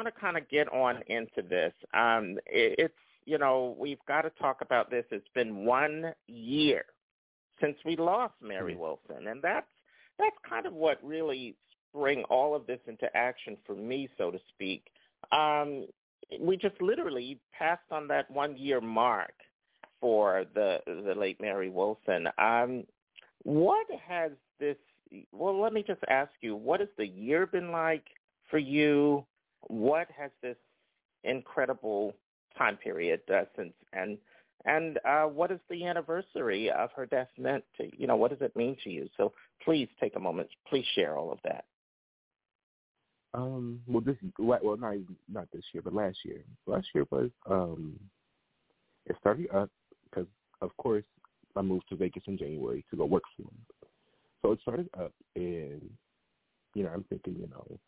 want to kind of get on into this. Um, it, it's you know we've got to talk about this. It's been one year since we lost Mary Mm-hmm. Wilson, and that's that's kind of what really bring all of this into action for me, so to speak. Um, we just literally passed on that one year mark for the the late Mary Wilson. Um, what has this? Well, let me just ask you: What has the year been like for you? What has this incredible time period uh, since and and uh, what is the anniversary of her death meant to you know what does it mean to you? So please take a moment, please share all of that. Um, well, this well not not this year, but last year. Last year was um, it started up because of course I moved to Vegas in January to go work for him. So it started up, and you know I'm thinking, you know,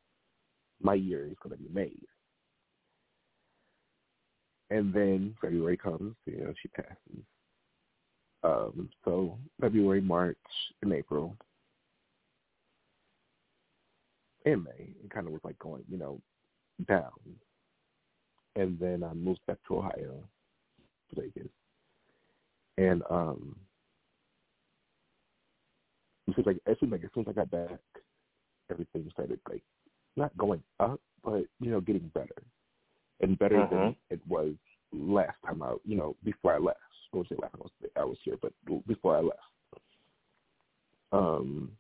my year is going to be made. And then February comes, you know, she passes. Um, so February, March, and April, in May, it kind of was like going, you know, down. And then I moved back to Ohio, Vegas. And um it seems like it seems like as soon as I got back, everything started like not going up, but you know, getting better. And better than Mhm. it was last time out, you know, before I left. I won't say last time I was, I was here, but before I left. Um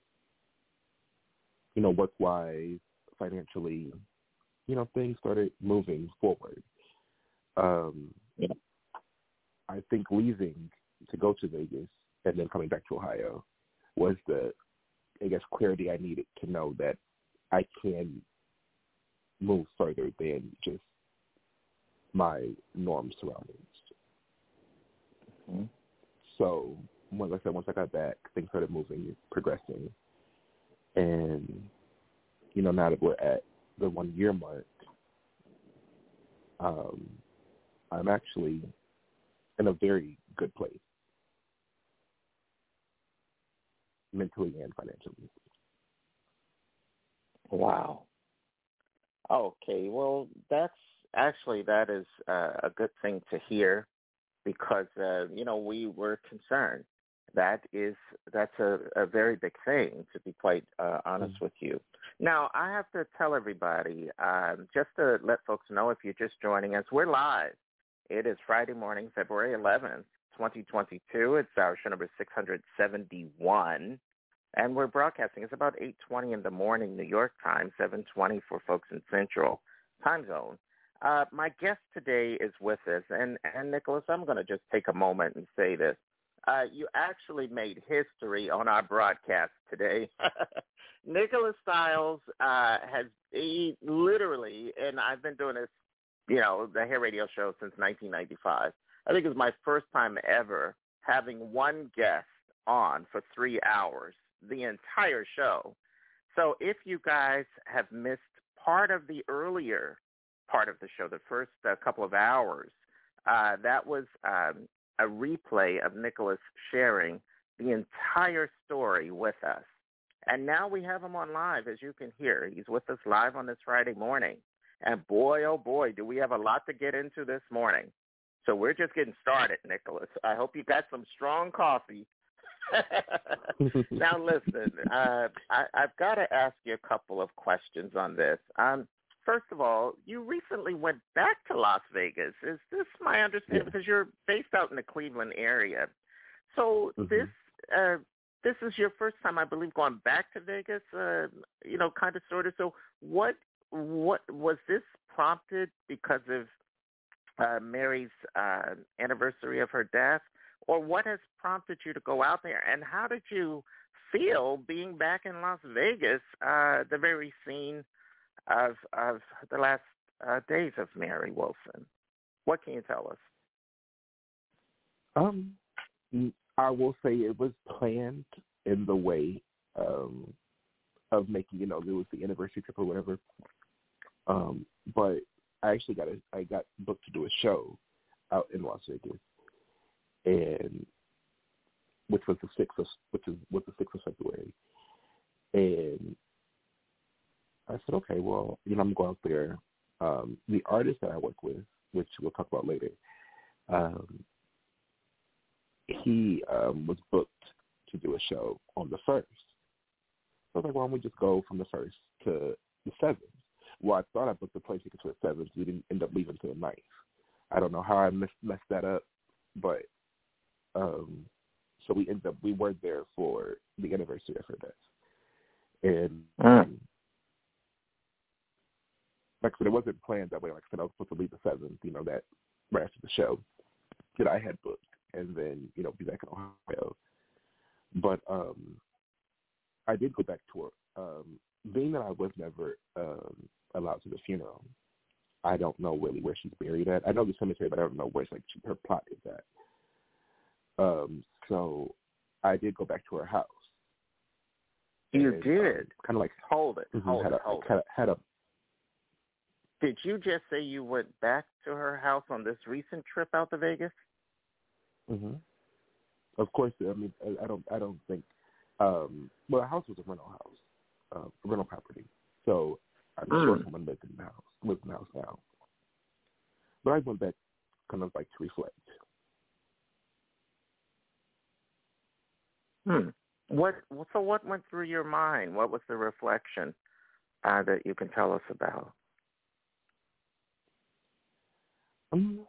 you know, work wise, financially, you know, things started moving forward. Um, Yeah. I think leaving to go to Vegas and then coming back to Ohio was the, I guess, clarity I needed to know that I can move further than just my norm surroundings. Mhm. So, like I said, once I got back, things started moving, progressing. And, you know, now that we're at the one year mark, um, I'm actually in a very good place, mentally and financially. Wow. Okay, well, that's actually that is uh, a good thing to hear because uh, you know we were concerned. That is that's a, a very big thing to be quite uh, honest with you. Now I have to tell everybody um, just to let folks know if you're just joining us, we're live. It is Friday morning, February 11th, 2022. It's our show number 671 and we're broadcasting. It's about 8:20 in the morning, New York time, 7:20 for folks in Central Time Zone. Uh, my guest today is with us, and and Nicholas, I'm going to just take a moment and say this. Uh, you actually made history on our broadcast today. Nicholas Styles uh, has he literally, and I've been doing this, you know, the hair radio show since 1995. I think it was my first time ever having one guest on for three hours the entire show. So if you guys have missed part of the earlier part of the show, the first uh, couple of hours, uh, that was um, a replay of Nicholas sharing the entire story with us. And now we have him on live, as you can hear. He's with us live on this Friday morning. And boy, oh boy, do we have a lot to get into this morning. So we're just getting started, Nicholas. I hope you got some strong coffee now listen, uh, I, I've got to ask you a couple of questions on this. Um, first of all, you recently went back to Las Vegas. Is this my understanding? Yeah. Because you're based out in the Cleveland area. So Mhm. this uh, this is your first time, I believe, going back to Vegas. Uh, you know, kind of, sort of. So what what was this prompted because of uh, Mary's uh, anniversary of her death? Or what has prompted you to go out there and how did you feel being back in Las Vegas, uh, the very scene of of the last uh, days of Mary Wilson? What can you tell us? Um, I will say it was planned in the way um, of making, you know, it was the anniversary trip or whatever. Um, but I actually got a, I got booked to do a show out in Las Vegas, and which was the sixth of which is was the sixth of February, and I said, okay, well, you know, I'm going out there. um, the artist that I work with, which we'll talk about later, um, he um, was booked to do a show on the first. So I was like, why don't we just go from the first to the seventh? Well, I thought I booked the plane ticket to the seventh. We didn't end up leaving to the ninth. I don't know how I messed, messed that up, but um, so we ended up we weren't there for the anniversary of her death, and um, like I said, it wasn't planned that way. Like I said, I was supposed to leave the seventh, you know, that right after the show that I had booked, and then you know be back in Ohio. But um, I did go back to her. Um, being that I was never um, allowed to the funeral, I don't know really where she's buried at. I know the cemetery, but I don't know where like she, her plot is at. Um, so I did go back to her house. You and, did um, kind of like hold it, mm-hmm, hold had it, a, hold had it. A, had a Did you just say you went back to her house on this recent trip out to Vegas? hmm Of course, I mean, I, I don't, I don't think. Um, well, the house was a rental house, uh, a rental property, so I'm Mm. sure someone lived in the house, lives in the house now. But I went back, kind of like to reflect. Hmm. What? So what went through your mind? What was the reflection uh, that you can tell us about? Um,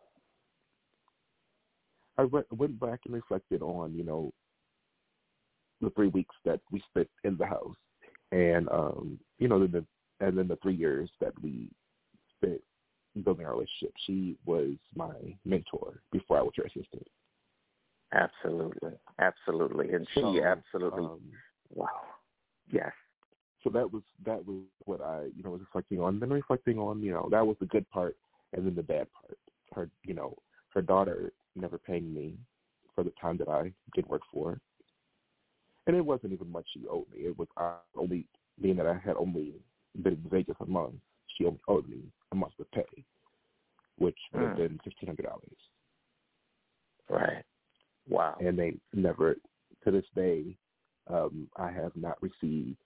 I went, went back and reflected on, you know, the three weeks that we spent in the house, and um, you know, the and then the three years that we spent building our relationship. She was my mentor before I was her assistant. Absolutely, absolutely, and she So, absolutely. Um, wow. Yes. so that was that was what I you know was reflecting on. Then reflecting on you know that was the good part, and then the bad part. Her you know her daughter never paying me for the time that I did work for, and it wasn't even much she owed me. It was I only being that I had only been in Vegas a month. She only owed me a month of pay, which would have Mm. been fifteen hundred dollars. Right. Wow. and they never to this day um I have not received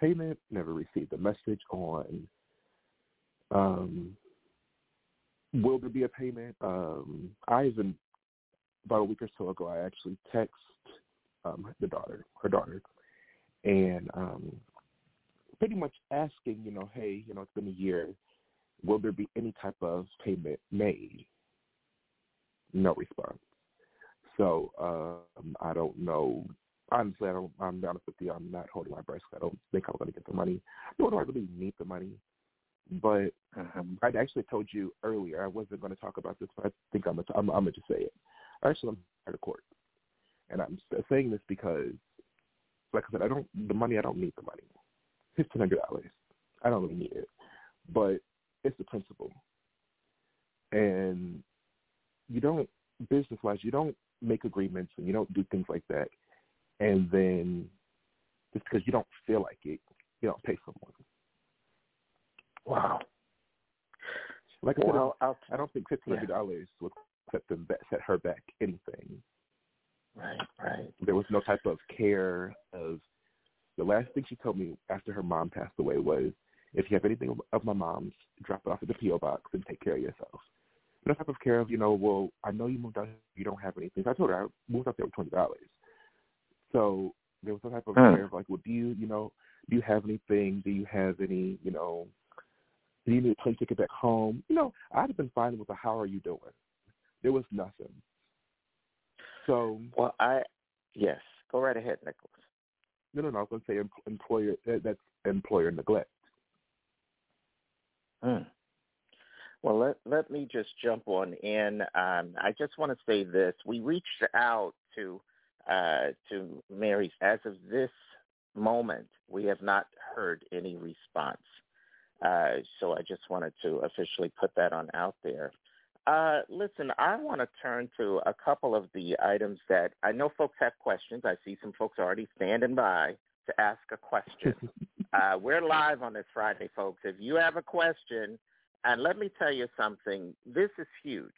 payment, never received a message on um will there be a payment? Um I even about a week or so ago I actually text um the daughter, her daughter, and um pretty much asking, you know, hey, you know, it's been a year, will there be any type of payment made? No response. So um, I don't know. Honestly, I don't. I'm honest with you. I'm not holding my breath. I don't think I'm going to get the money. Nor do I really need the money. But Mhm. I actually told you earlier I wasn't going to talk about this, but I think I'm. Gonna, I'm, I'm going to just say it. Actually, I'm out of court, and I'm saying this because, like I said, I don't. The money. I don't need the money. Fifteen hundred dollars. I don't really need it, but it's the principle. And you don't business wise. You don't make agreements and you don't do things like that, and then just because you don't feel like it, you don't pay someone. Wow. Like I said, Well, I'll, I don't think fifteen hundred dollars would set them back, set her back anything. right, right. There was no type of care of. The last thing she told me after her mom passed away was, "If you have anything of- of my mom's, drop it off at the PO box and take care of yourself." No type of care of, you know, well, I know you moved out, here, you don't have anything. So I told her I moved out there with twenty dollars. So there was some type of Hmm. care of like, well, do you, you know, do you have anything? Do you have any, you know, do you need a plane ticket back home? You know, I'd have been fine with a how are you doing? There was nothing. So Well, I yes. Go right ahead, Nicholas. no, no, no. I was going to say employer. That's employer neglect. Hmm. Well, let let me just jump on in. Um, I just want to say this: we reached out to uh, to Mary's. As of this moment, we have not heard any response. Uh, so I just wanted to officially put that on out there. Uh, listen, I want to turn to a couple of the items that I know folks have questions. I see some folks already standing by to ask a question. uh, we're live on this Friday, folks. If you have a question, and let me tell you something, this is huge.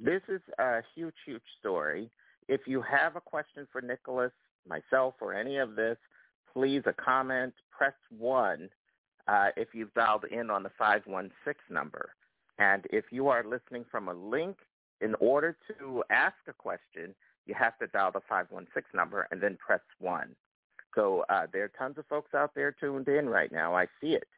This is a huge, huge story. If you have a question for Nicholas, myself, or any of this, please a comment, press one uh, if you've dialed in on the 516 number. And if you are listening from a link, in order to ask a question, you have to dial the 516 number and then press 1. So uh, there are tons of folks out there tuned in right now. I see it.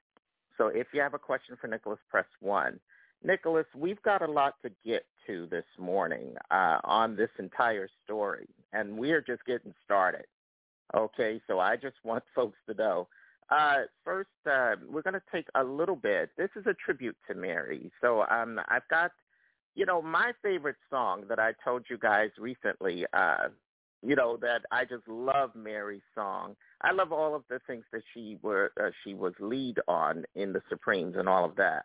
So if you have a question for Nicholas, press 1. Nicholas, we've got a lot to get to this morning uh, on this entire story, and we're just getting started. Okay, so I just want folks to know. Uh, first, uh, we're going to take a little bit. This is a tribute to Mary. So um, I've got, you know, my favorite song that I told you guys recently, uh, you know, that I just love Mary's song. I love all of the things that she were uh, she was lead on in the Supremes and all of that.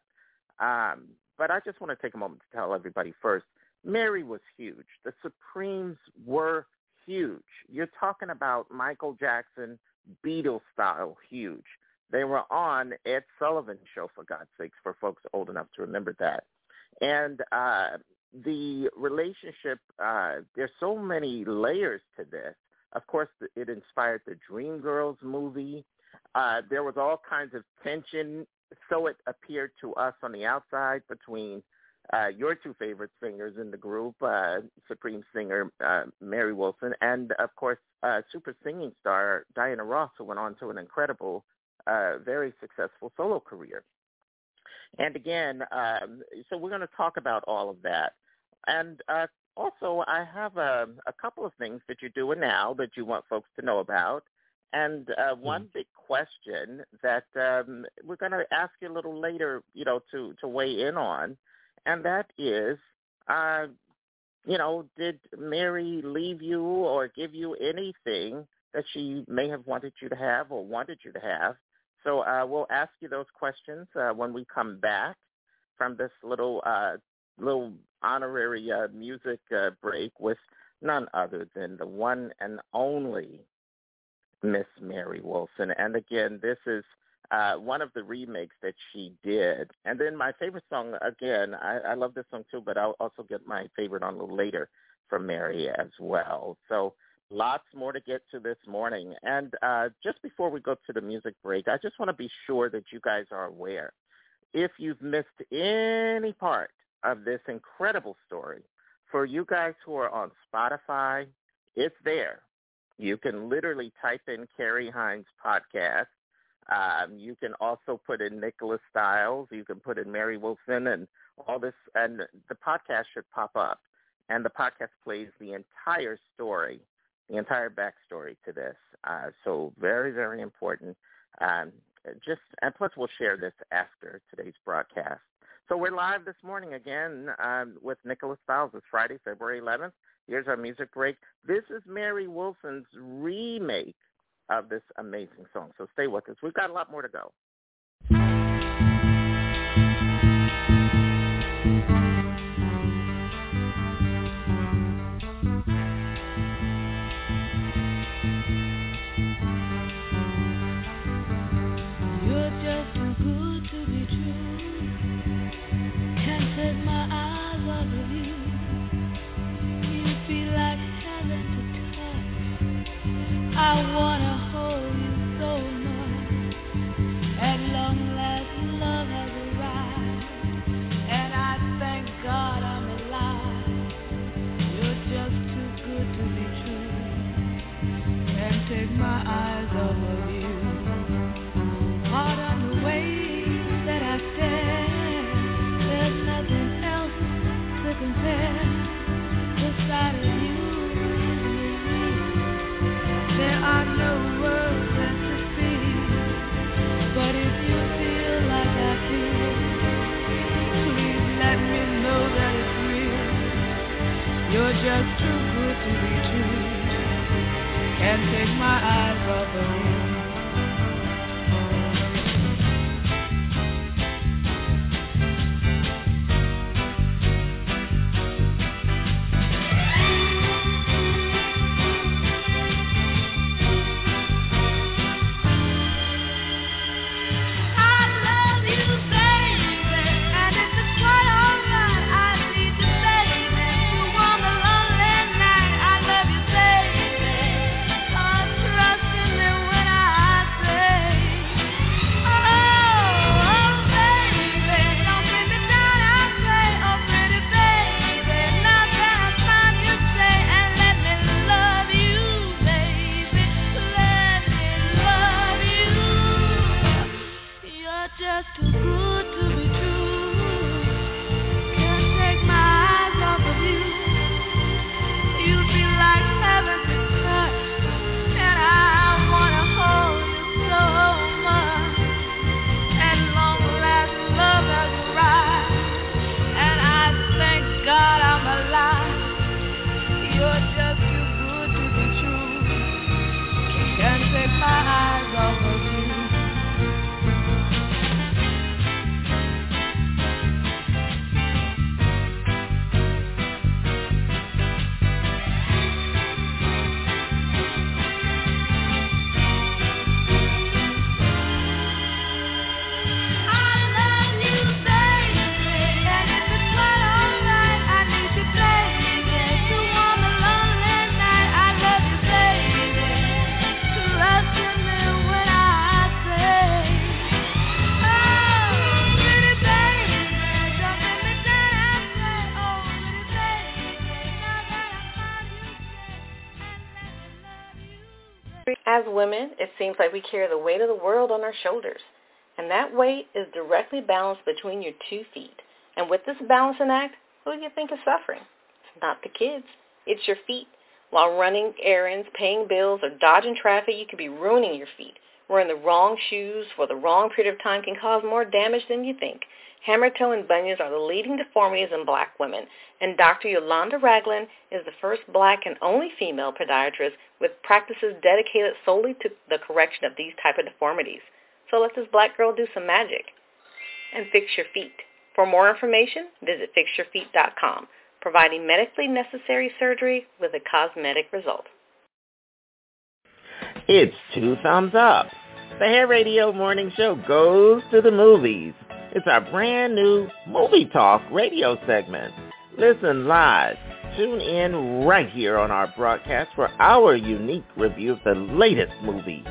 Um, but I just want to take a moment to tell everybody first, Mary was huge. The Supremes were huge. You're talking about Michael Jackson, Beatles style huge. They were on Ed Sullivan's show, for God's sakes, for folks old enough to remember that. And uh, the relationship, uh, there's so many layers to this. Of course, it inspired the Dreamgirls movie. Uh, there was all kinds of tension, so it appeared to us on the outside between uh, your two favorite singers in the group, uh, Supreme singer uh, Mary Wilson, and of course, uh, super singing star Diana Ross, who went on to an incredible, uh, very successful solo career. And again, um, so we're going to talk about all of that. And uh, also, I have a, a couple of things that you're doing now that you want folks to know about. And uh, one mm-hmm. big question that um, we're going to ask you a little later, you know, to, to weigh in on and that is, uh, you know, did Mary leave you or give you anything that she may have wanted you to have or wanted you to have? So uh, we'll ask you those questions uh, when we come back from this little uh, little honorary uh, music uh, break with none other than the one and only Miss Mary Wilson. And again, this is uh, one of the remakes that she did. And then my favorite song, again, I, I love this song too, but I'll also get my favorite on a little later from Mary as well. So lots more to get to this morning. And uh, just before we go to the music break, I just want to be sure that you guys are aware. If you've missed any part of this incredible story, for you guys who are on Spotify, it's there. You can literally type in Carrie Hines podcast um, you can also put in Nicholas Styles. You can put in Mary Wilson and all this, and the podcast should pop up. And the podcast plays the entire story, the entire backstory to this. Uh, so very, very important. Um, just and plus we'll share this after today's broadcast. So we're live this morning again um, with Nicholas Styles. It's Friday, February 11th. Here's our music break. This is Mary Wilson's remake of this amazing song. So stay with us. We've got a lot more to go. Women, it seems like we carry the weight of the world on our shoulders, and that weight is directly balanced between your two feet. And with this balancing act, who do you think is suffering? It's not the kids. It's your feet. While running errands, paying bills, or dodging traffic, you could be ruining your feet. Wearing the wrong shoes for the wrong period of time can cause more damage than you think. Hammer toe and bunions are the leading deformities in black women, and Dr. Yolanda Ragland is the first black and only female podiatrist with practices dedicated solely to the correction of these type of deformities. So let this black girl do some magic and fix your feet. For more information, visit fixyourfeet.com, providing medically necessary surgery with a cosmetic result. It's two thumbs up. The Hair Radio Morning Show goes to the movies. It's our brand new Movie Talk radio segment. Listen live. Tune in right here on our broadcast for our unique review of the latest movie.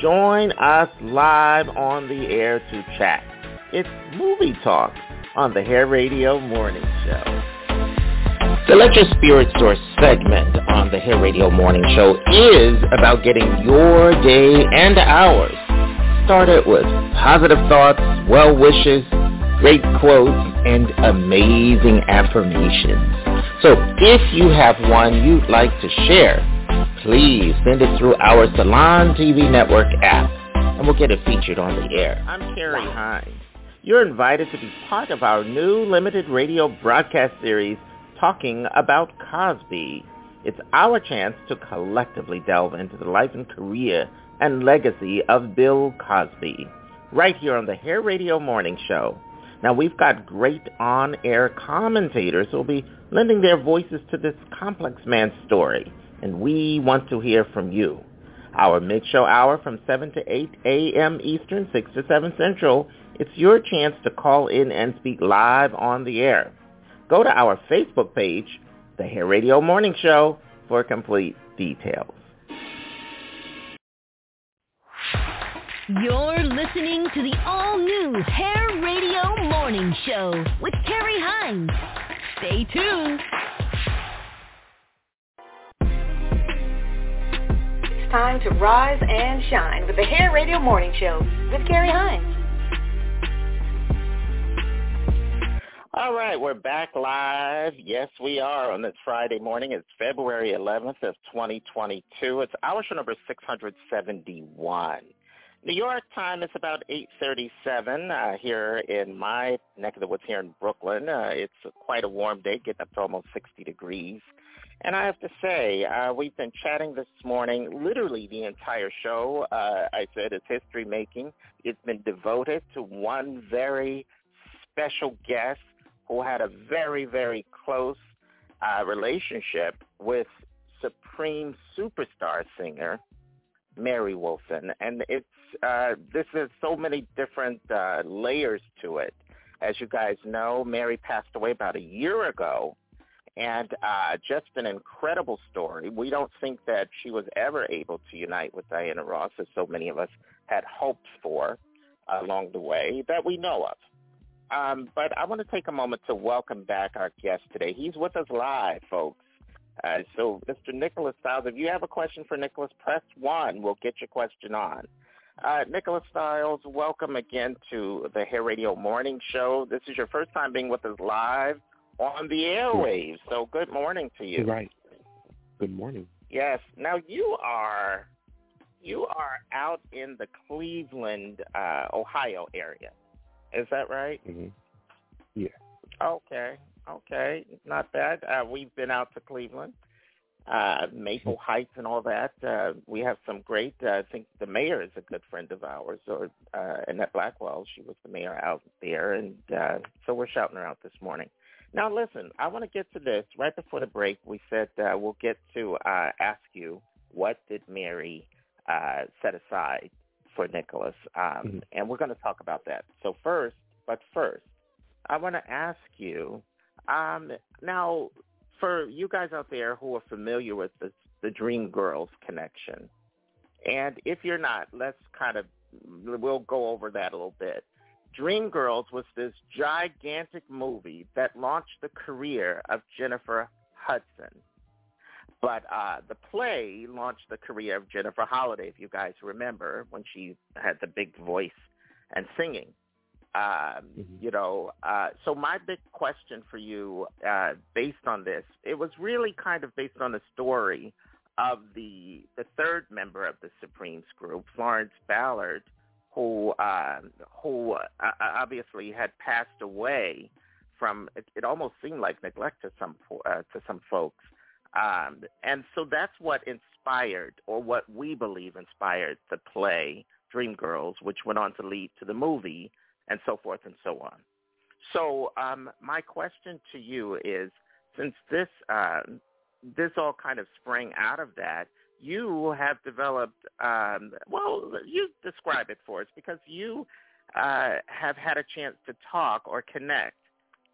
Join us live on the air to chat. It's Movie Talk on the Hair Radio Morning Show. The Let Your Spirit Soar segment on the Hair Radio Morning Show is about getting your day and ours started with positive thoughts, well wishes, great quotes, and amazing affirmations. So if you have one you'd like to share, please send it through our Salon TV Network app, and we'll get it featured on the air. I'm Carrie Hines. You're invited to be part of our new limited radio broadcast series, Talking About Cosby. It's our chance to collectively delve into the life and career and legacy of Bill Cosby, right here on the Hair Radio Morning Show. Now, we've got great on-air commentators who will be lending their voices to this complex man's story, and we want to hear from you. Our mid-show hour from 7 to 8 a.m. Eastern, 6 to 7 Central, it's your chance to call in and speak live on the air. Go to our Facebook page, The Hair Radio Morning Show, for complete details. You're listening to the all-new Hair Radio Morning Show with Carrie Hines. Stay tuned. It's time to rise and shine with the Hair Radio Morning Show with Carrie Hines. All right, we're back live. Yes, we are on this Friday morning. It's February 11th of 2022. It's hour show number 671. New York time is about 8:37 uh, here in my neck of the woods here in Brooklyn. Uh, it's quite a warm day, getting up to almost 60 degrees. And I have to say, uh, we've been chatting this morning, literally the entire show. Uh, I said it's history making. It's been devoted to one very special guest who had a very, very close uh, relationship with Supreme superstar singer Mary Wilson, and it's uh, this is so many different uh, layers to it. As you guys know, Mary passed away about a year ago, and uh, just an incredible story. We don't think that she was ever able to unite with Diana Ross, as so many of us had hopes for along the way that we know of. Um, but I want to take a moment to welcome back our guest today. He's with us live, folks. Uh, so, Mr. Nicholas Styles, if you have a question for Nicholas, press 1. We'll get your question on. Uh, Nicholas Styles, welcome again to the Hair Radio Morning Show. This is your first time being with us live on the airwaves. So good morning to you. Right. Good morning. Yes. Now you are you are out in the Cleveland, uh, Ohio area. Is that right? Mm-hmm. Yeah. Okay. Okay. Not bad. Uh, we've been out to Cleveland uh, Maple Heights and all that. Uh, we have some great. Uh, I think the mayor is a good friend of ours, or uh, Annette Blackwell. She was the mayor out there, and uh, so we're shouting her out this morning. Now, listen, I want to get to this right before the break. We said uh, we'll get to uh, ask you what did Mary uh, set aside for Nicholas, um, mm-hmm. and we're going to talk about that. So first, but first, I want to ask you. Um, now, for you guys out there who are familiar with the, the Dream Girls connection, and if you're not, let's kind of we'll go over that a little bit. Dreamgirls was this gigantic movie that launched the career of Jennifer Hudson. But uh, the play launched the career of Jennifer Holliday, if you guys remember, when she had the big voice and singing. Um, mm-hmm. You know, uh, so my big question for you, uh, based on this, it was really kind of based on the story of the the third member of the Supremes group, Florence Ballard, who uh, who uh, obviously had passed away from. It, it almost seemed like neglect to some uh, to some folks, um, and so that's what inspired, or what we believe inspired, the play Dreamgirls, which went on to lead to the movie and so forth and so on. So um, my question to you is, since this uh, this all kind of sprang out of that, you have developed. Um, well, you describe it for us because you uh, have had a chance to talk or connect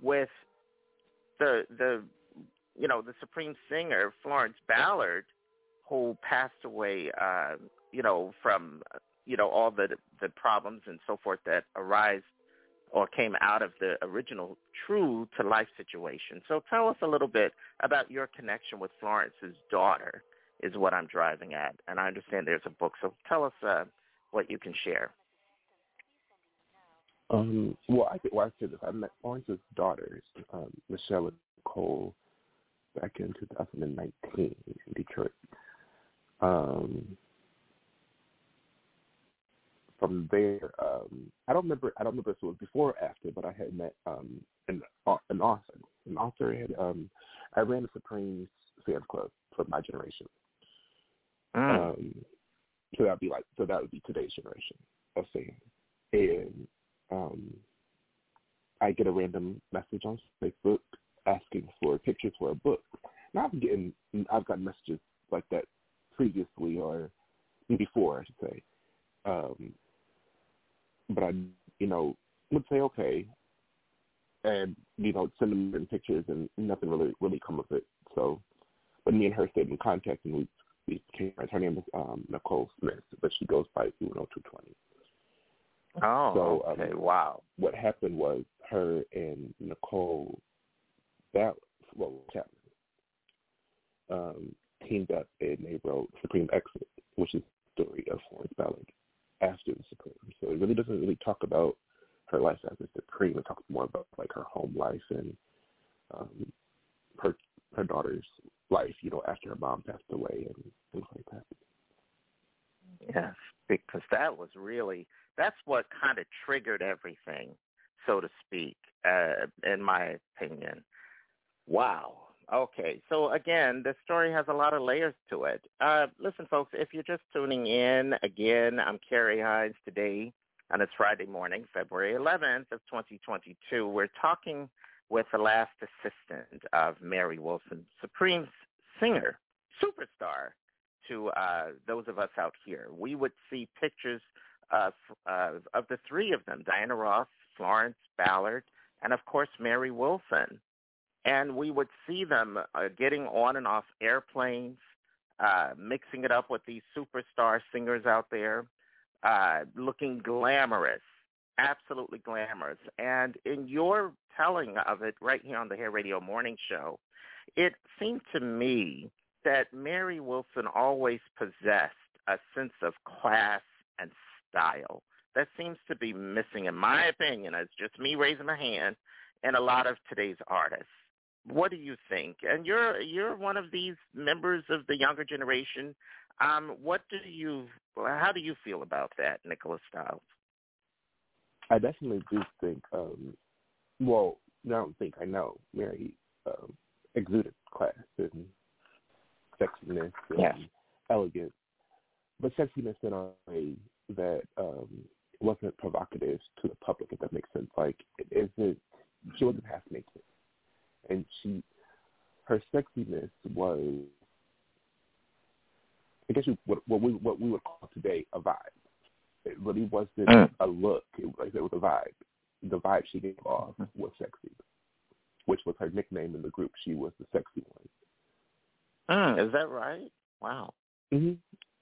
with the the you know the supreme singer Florence Ballard, who passed away. Uh, you know from you know all the the problems and so forth that arise or came out of the original true to life situation. So tell us a little bit about your connection with Florence's daughter is what I'm driving at. And I understand there's a book. So tell us uh, what you can share. Um, well, I, well, I said this. I met Florence's daughters, um, Michelle and Nicole, back in 2019 in Detroit. Um, from there, um, I don't remember. I don't remember if it was before or after, but I had met um, an an author. An author had. Um, I ran the Supremes fan club for my generation. Mm. Um, so that'd be like so that would be today's generation of fans, and um, I get a random message on Facebook asking for pictures for a book. Now I've getting I've gotten messages like that previously or before I should say. Um, but I, you know, would say okay, and you know, send them pictures, and nothing really really come of it. So, but me and her stayed in contact, and we we became friends. Her name is um, Nicole Smith, but she goes by Uno Two Twenty. Oh, so, okay, um, wow. What happened was her and Nicole, that well, Chapman, um, teamed up and they wrote Supreme Exit, which is the story of Florence Ballard after the Supreme. So it really doesn't really talk about her life as a Supreme. It talks more about like her home life and um, her her daughter's life, you know, after her mom passed away and things like that. Yes, because that was really that's what kind of triggered everything, so to speak, uh, in my opinion. Wow. Okay, so again, the story has a lot of layers to it. Uh, listen, folks, if you're just tuning in, again, I'm Carrie Hines today on this Friday morning, February 11th of 2022. We're talking with the last assistant of Mary Wilson, Supreme singer, superstar to uh, those of us out here. We would see pictures of, of the three of them, Diana Ross, Florence Ballard, and of course Mary Wilson and we would see them uh, getting on and off airplanes, uh, mixing it up with these superstar singers out there, uh, looking glamorous, absolutely glamorous. And in your telling of it right here on the Hair Radio Morning Show, it seemed to me that Mary Wilson always possessed a sense of class and style. That seems to be missing, in my opinion, it's just me raising my hand, and a lot of today's artists what do you think? And you're you're one of these members of the younger generation. Um, what do you? How do you feel about that, Nicholas Styles? I definitely do think. Um, well, I don't think I know. Mary um, exuded class and sexiness and yes. elegance, but sexiness in a way that um, wasn't provocative to the public. If that makes sense, like it isn't. She wasn't half naked and she her sexiness was I guess you, what, what we what we would call today a vibe. It really wasn't mm. a look. It, like, it was a vibe. The vibe she gave off mm. was sexy, which was her nickname in the group. She was the sexy one. Mm, is that right? Wow. Mhm.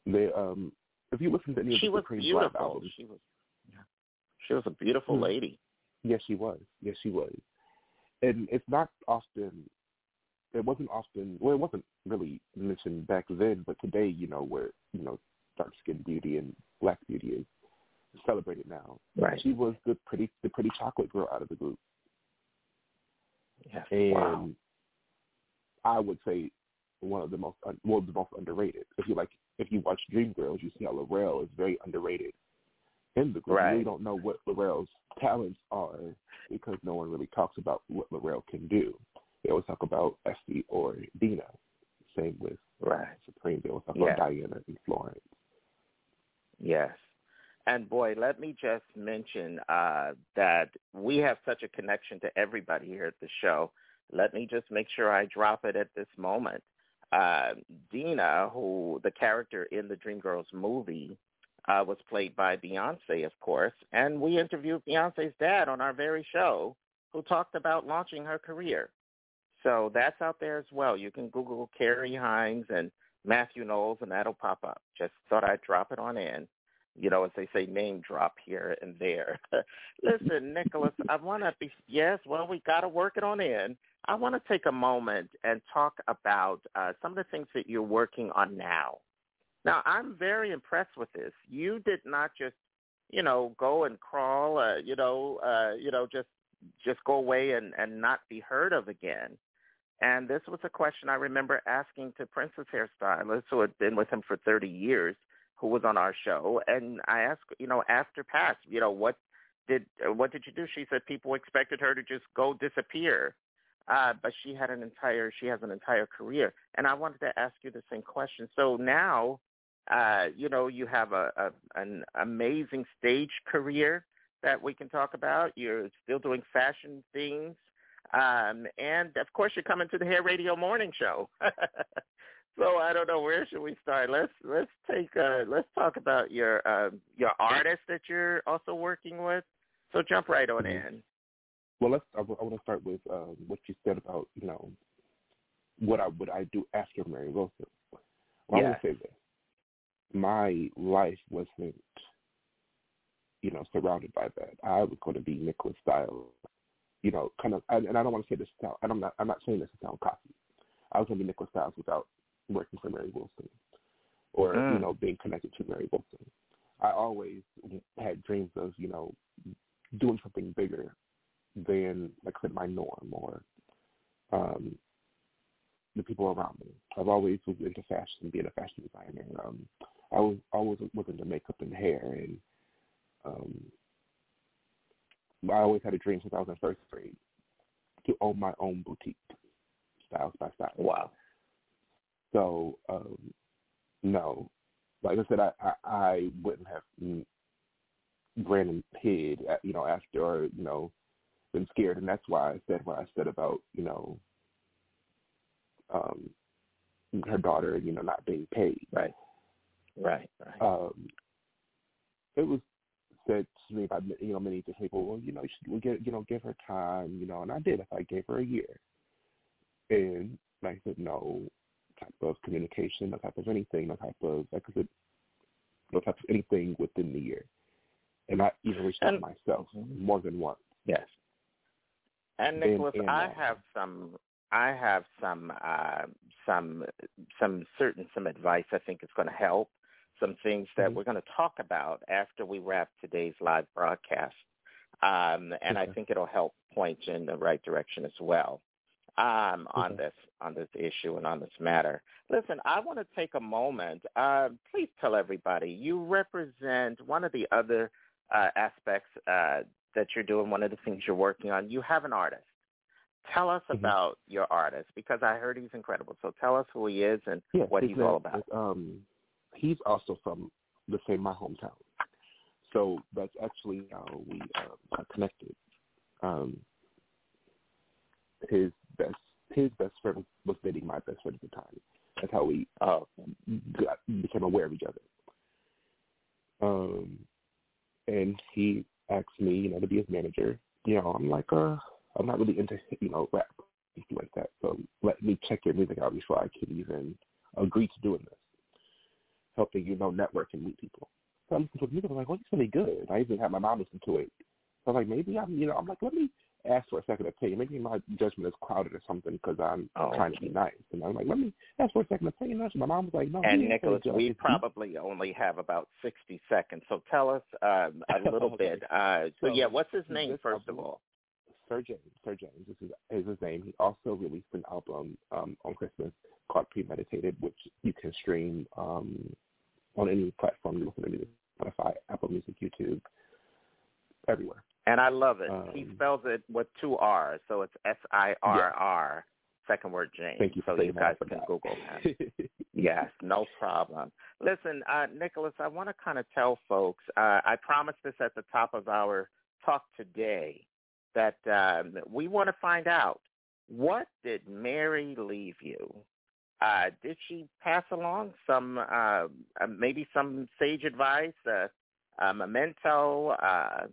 They um, if you listen to any of she the was Supreme beautiful. Black albums, she was. Yeah. She was a beautiful mm. lady. Yes, she was. Yes, she was and it's not often it wasn't often well, it wasn't really mentioned back then, but today, you know, where you know dark skinned beauty and black beauty is celebrated now. Right. She was the pretty the pretty chocolate girl out of the group. Yes. And wow. I would say one of the most un- well the most underrated. If you like if you watch Dreamgirls, you see how Laurel is very underrated in the group. Right. You really don't know what Laurel's talents are because no one really talks about what Laurel can do. They always talk about Effie or Dina. Same with Right. Supreme. They always talk Yeah. about Diana and Florence. Yes. And boy, let me just mention uh, that we have such a connection to everybody here at the show. Let me just make sure I drop it at this moment. Uh, Dina, who the character in the Dreamgirls movie, uh, was played by Beyonce, of course, and we interviewed Beyonce's dad on our very show, who talked about launching her career. So that's out there as well. You can Google Carrie Hines and Matthew Knowles, and that'll pop up. Just thought I'd drop it on in. You know, as they say, name drop here and there. Listen, Nicholas, I want to be, yes, well, we got to work it on in. I want to take a moment and talk about uh, some of the things that you're working on now. Now, I'm very impressed with this. You did not just, you know, go and crawl, uh, you know, uh, you know, just just go away and, and not be heard of again. And this was a question I remember asking to Prince's Hairstylist, who had been with him for 30 years, who was on our show. And I asked, you know, after Pass, you know, what did what did you do? She said people expected her to just go disappear, uh, but she had an entire she has an entire career. And I wanted to ask you the same question. So now, uh, you know, you have a, a an amazing stage career that we can talk about. You're still doing fashion things. Um, and of course, you're coming to the Hair Radio Morning Show. so I don't know where should we start. Let's let's take uh, let's talk about your uh, your artist that you're also working with. So jump right on Mhm. in. Well, let's. I, want to start with um, what you said about you know what I would I do after Mary Wilson. Well, I want Yes. to say this: my life wasn't you know surrounded by that. I was going to be Nicholas Styles, you know, kind of. And, I don't want to say this. to sound. I'm not. I'm not saying this to sound cocky. I was going to be Nicholas Styles without working for Mary Wilson, or you Mm. know, being connected to Mary Wilson. I always had dreams of you know doing something bigger than like I said my norm or um the people around me. I've always was into fashion, being a fashion designer. Um I was always was into makeup and hair and um I always had a dream since I was in first grade to own my own boutique, Styles by Styles. Wow. So, um, no, like I said, I I, I wouldn't have ran and hid, uh, you know, after or you know, been scared, and that's why I said what I said about you know, um, her daughter, you know, not being paid. Right. Right. Right. Um, it was said to me by you know many different people. Well, you know, you should get you know give her time, you know, and I did. If I gave her a year, and like I said, no type of communication, no type of anything, no type of like I said, no type of anything within the year. And I even reached out And- myself more than once. Yes. And And- Nicholas, and, I uh, have some I have some uh some some certain some advice I think is going to help. Some things that Mhm. we're going to talk about after we wrap today's live broadcast. Um and I think it'll help point you in the right direction as well. Um on Okay. this on this issue and on this matter. Listen, I want to take a moment. Uh, please tell everybody you represent one of the other uh, aspects uh, that you're doing, one of the things you're working on. You have an artist. Tell us Mhm. about your artist because I heard he's incredible. So tell us who he is and Yeah, what he's all about. um, he's also from the same my hometown, so that's actually how we uh, are connected. Um, his best his best friend was dating my best friend at the time. That's how we Oh, got, became aware of each other. Um, and he asked me, you know, to be his manager. You know, I'm like, uh, I'm not really into, you know, rap like that. So let me check your music out before I can even agree to doing this. Helping you know network and meet people. So I listened to music. I'm like, well, it's really good. I even had my mom listen to it. So I was like, maybe I'm, you know, I'm like, let me ask for a second opinion. Maybe my judgment is clouded or something because I'm Oh, trying to be nice. And I'm like, let me ask for a second opinion. And my mom was like, no. And Nicholas, we probably only have about 60 seconds, so tell us um, a little Okay. bit. Uh, so, So, yeah, what's his name, first of all? Sirr James. Sirr James. This is, is his name. He also released an album um, on Christmas called Premeditated, which you can stream um, on any platform you listen to music, Spotify, Apple Music, YouTube, everywhere. And I love it. he Um, spells it with two R's, so it's S I R R, second word James. Thank you for so you that. Guys can. Google him. Yes, no problem. Listen, uh, Nicholas, I want to kind of tell folks, uh, I promised this at the top of our talk today, that um, we want to find out what did Mary leave you? Uh, did she pass along some, uh, uh, maybe some sage advice, uh, a memento? Uh,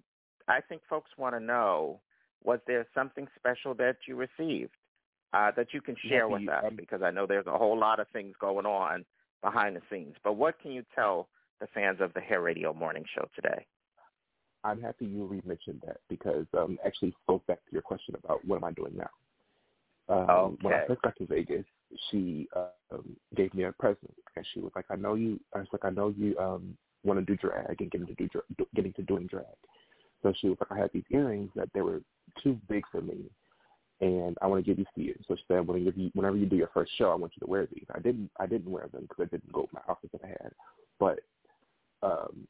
I think folks want to know, was there something special that you received? uh, that you can share with us um, because I know there's a whole lot of things going on behind the scenes. But what can you tell the fans of the Hair Radio Morning Show today? I'm happy you re-mentioned that because um, actually goes back to your question about what am I doing now. Um, When I first got to Vegas, she uh, um, gave me a present, and she was like, "I know you." I was like, "I know you um, want to do drag and get into do, dra- do get into doing drag." So she was like, "I had these earrings that they were too big for me, and I want to give these to you." So she said, "Whenever you, whenever you do your first show, I want you to wear these." I didn't. I didn't wear them because I didn't go with my outfit that I had, but um,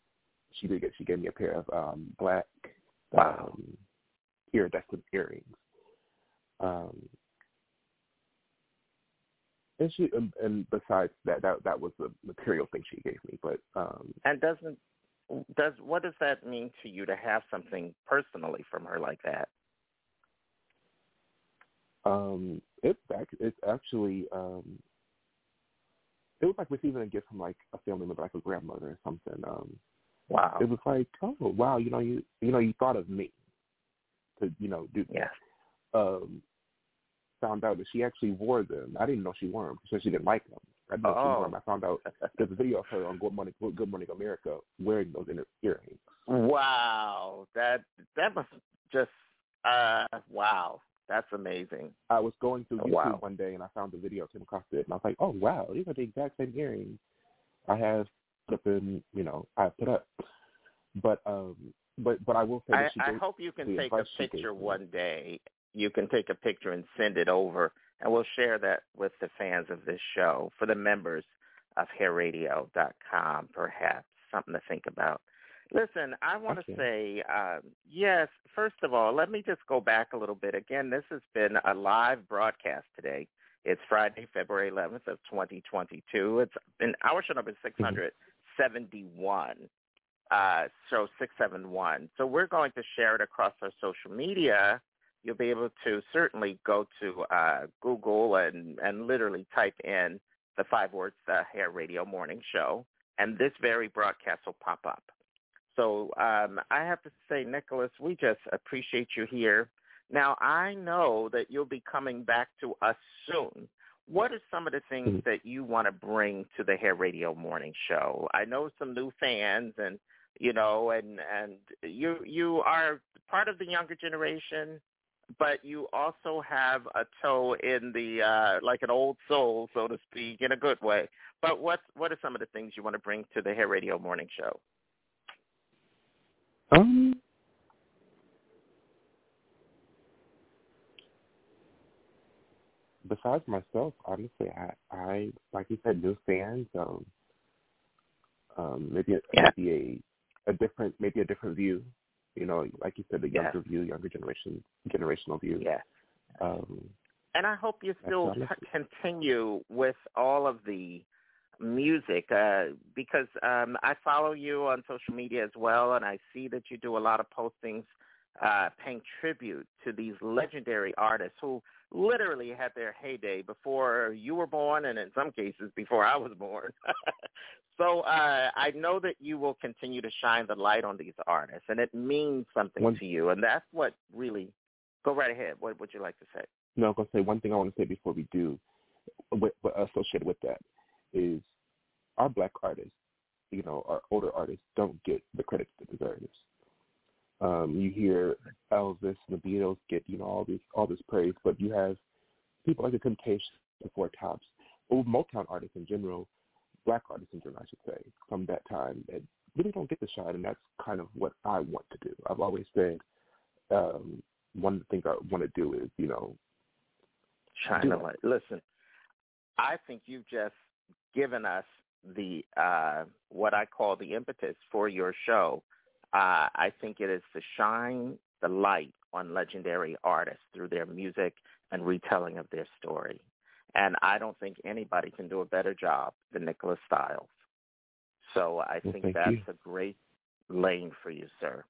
she did get. She gave me a pair of um, black Wow. um, iridescent earrings. Um, and she and, and besides that, that that was the material thing she gave me. But um, And doesn't does what does that mean to you to have something personally from her like that? um, it's ac- it's actually um, it was like receiving a gift from like a family member, like a grandmother or something. Um, Wow. it was like, oh wow, you know you you know you thought of me to you know do Yeah. um, found out that she actually wore them. I didn't know she wore them. She said she didn't like them. I didn't know she wore Oh. them. I found out there's a video of her on Good Morning Good Morning America wearing those in her earrings. wow. That that must just uh wow. That's amazing. I was going through Oh, YouTube wow. one day and I found the video, came across it, and I was like, oh wow, these are the exact same earrings I have put up in, you know, I put up. But um, but but I will say I, I hope you can take a advice she gave picture one day. You can take a picture and send it over, and we'll share that with the fans of this show for the members of hairradio.com, perhaps. Something to think about. Listen, I want to say, um, yes, first of all, let me just go back a little bit. Again, this has been a live broadcast today. It's Friday, February 11th of 2022. It's been our show number 671 uh, show 671. So we're going to share it across our social media. You'll be able to certainly go to uh, Google and, and literally type in the five words, the Hair Radio Morning Show, and this very broadcast will pop up. So um, I have to say, Nicholas, we just appreciate you here. Now, I know that you'll be coming back to us soon. What are some of the things Mhm. that you want to bring to the Hair Radio Morning Show? I know some new fans, and you know, and and you you are part of the younger generation, but you also have a toe in the uh, like an old soul, so to speak, in a good way. But what what are some of the things you want to bring to the Hair Radio Morning Show? Um, besides myself, honestly, I, I like you said, new fans. Um, um, maybe a, Yeah. maybe a a different maybe a different view. You know, like you said, the younger view, younger generation, generational view. Yeah. Um, And I hope you still continue with all of the music uh, because um, I follow you on social media as well, and I see that you do a lot of postings uh, paying tribute to these legendary artists who literally had their heyday before you were born, and in some cases before I was born. so uh, I know that you will continue to shine the light on these artists, and it means something One- to you, and that's what really. Go right ahead. What would you like to say? no, I'm gonna say one thing I want to say before we do, with, with, associated with that, is our black artists, you know, our older artists don't get the credit that they deserve. Um, you hear Elvis and the Beatles get you know all this all this praise, but you have people like the Temptations, the Four Tops, or Motown artists in general, black artists in general, I should say, from that time that really don't get the shine, and that's kind of what I want to do. I've always said um, one of the things I want to do is you know shine a light. Listen, I think you've just given us the uh, what I call the impetus for your show. Uh, I think it is to shine the light on legendary artists through their music and retelling of their story. And I don't think anybody can do a better job than Nicholas Styles. So I well, think that's you. a great lane for you, sir.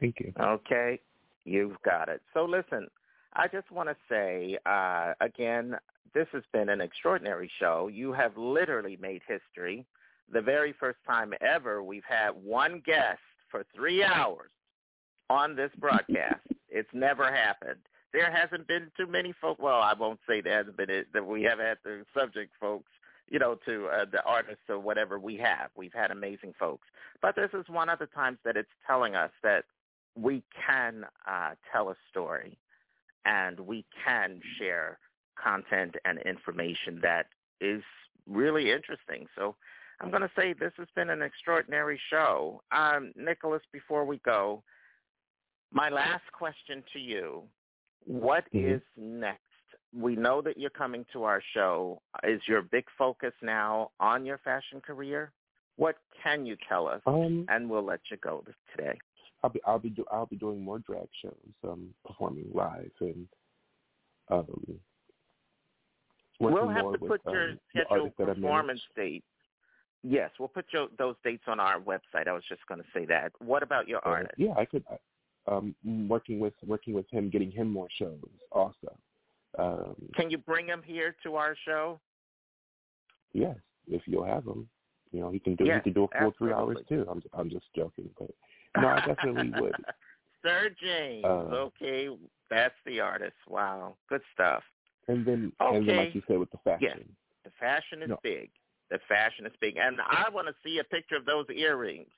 Thank you. Okay, you've got it. So listen, I just want to say uh, again, this has been an extraordinary show. You have literally made history. The very first time ever we've had one guest for three hours on this broadcast. it's never happened. There hasn't been too many folks. Well, I won't say there hasn't been it, that we have had the subject folks, you know, to uh, the artists or whatever we have. We've had amazing folks, but this is one of the times that it's telling us that we can uh, tell a story and we can share content and information that is really interesting. So I'm going to say this has been an extraordinary show. Um, Nicholas, before we go, my last question to you, what mm-hmm. is next? We know that you're coming to our show. Is your big focus now on your fashion career? What can you tell us? Um, and we'll let you go today. I'll be I'll be do, I'll be doing more drag shows, um, performing live and um, we'll have to with, put your um, scheduled performance date. Yes, we'll put your, those dates on our website. I was just going to say that. What about your uh, artist? Yeah, I could. Um, working with working with him, getting him more shows also. Um, Can you bring him here to our show? Yes, if you'll have him. You know, he can do yes, he can do a full absolutely. three hours too. I'm I'm just joking, but no, I definitely would. Sirr James. Uh, okay, that's the artist. Wow, good stuff. And then okay. and then like you said with the fashion. Yes, the fashion is no. big. The fashion is big, and I want to see a picture of those earrings.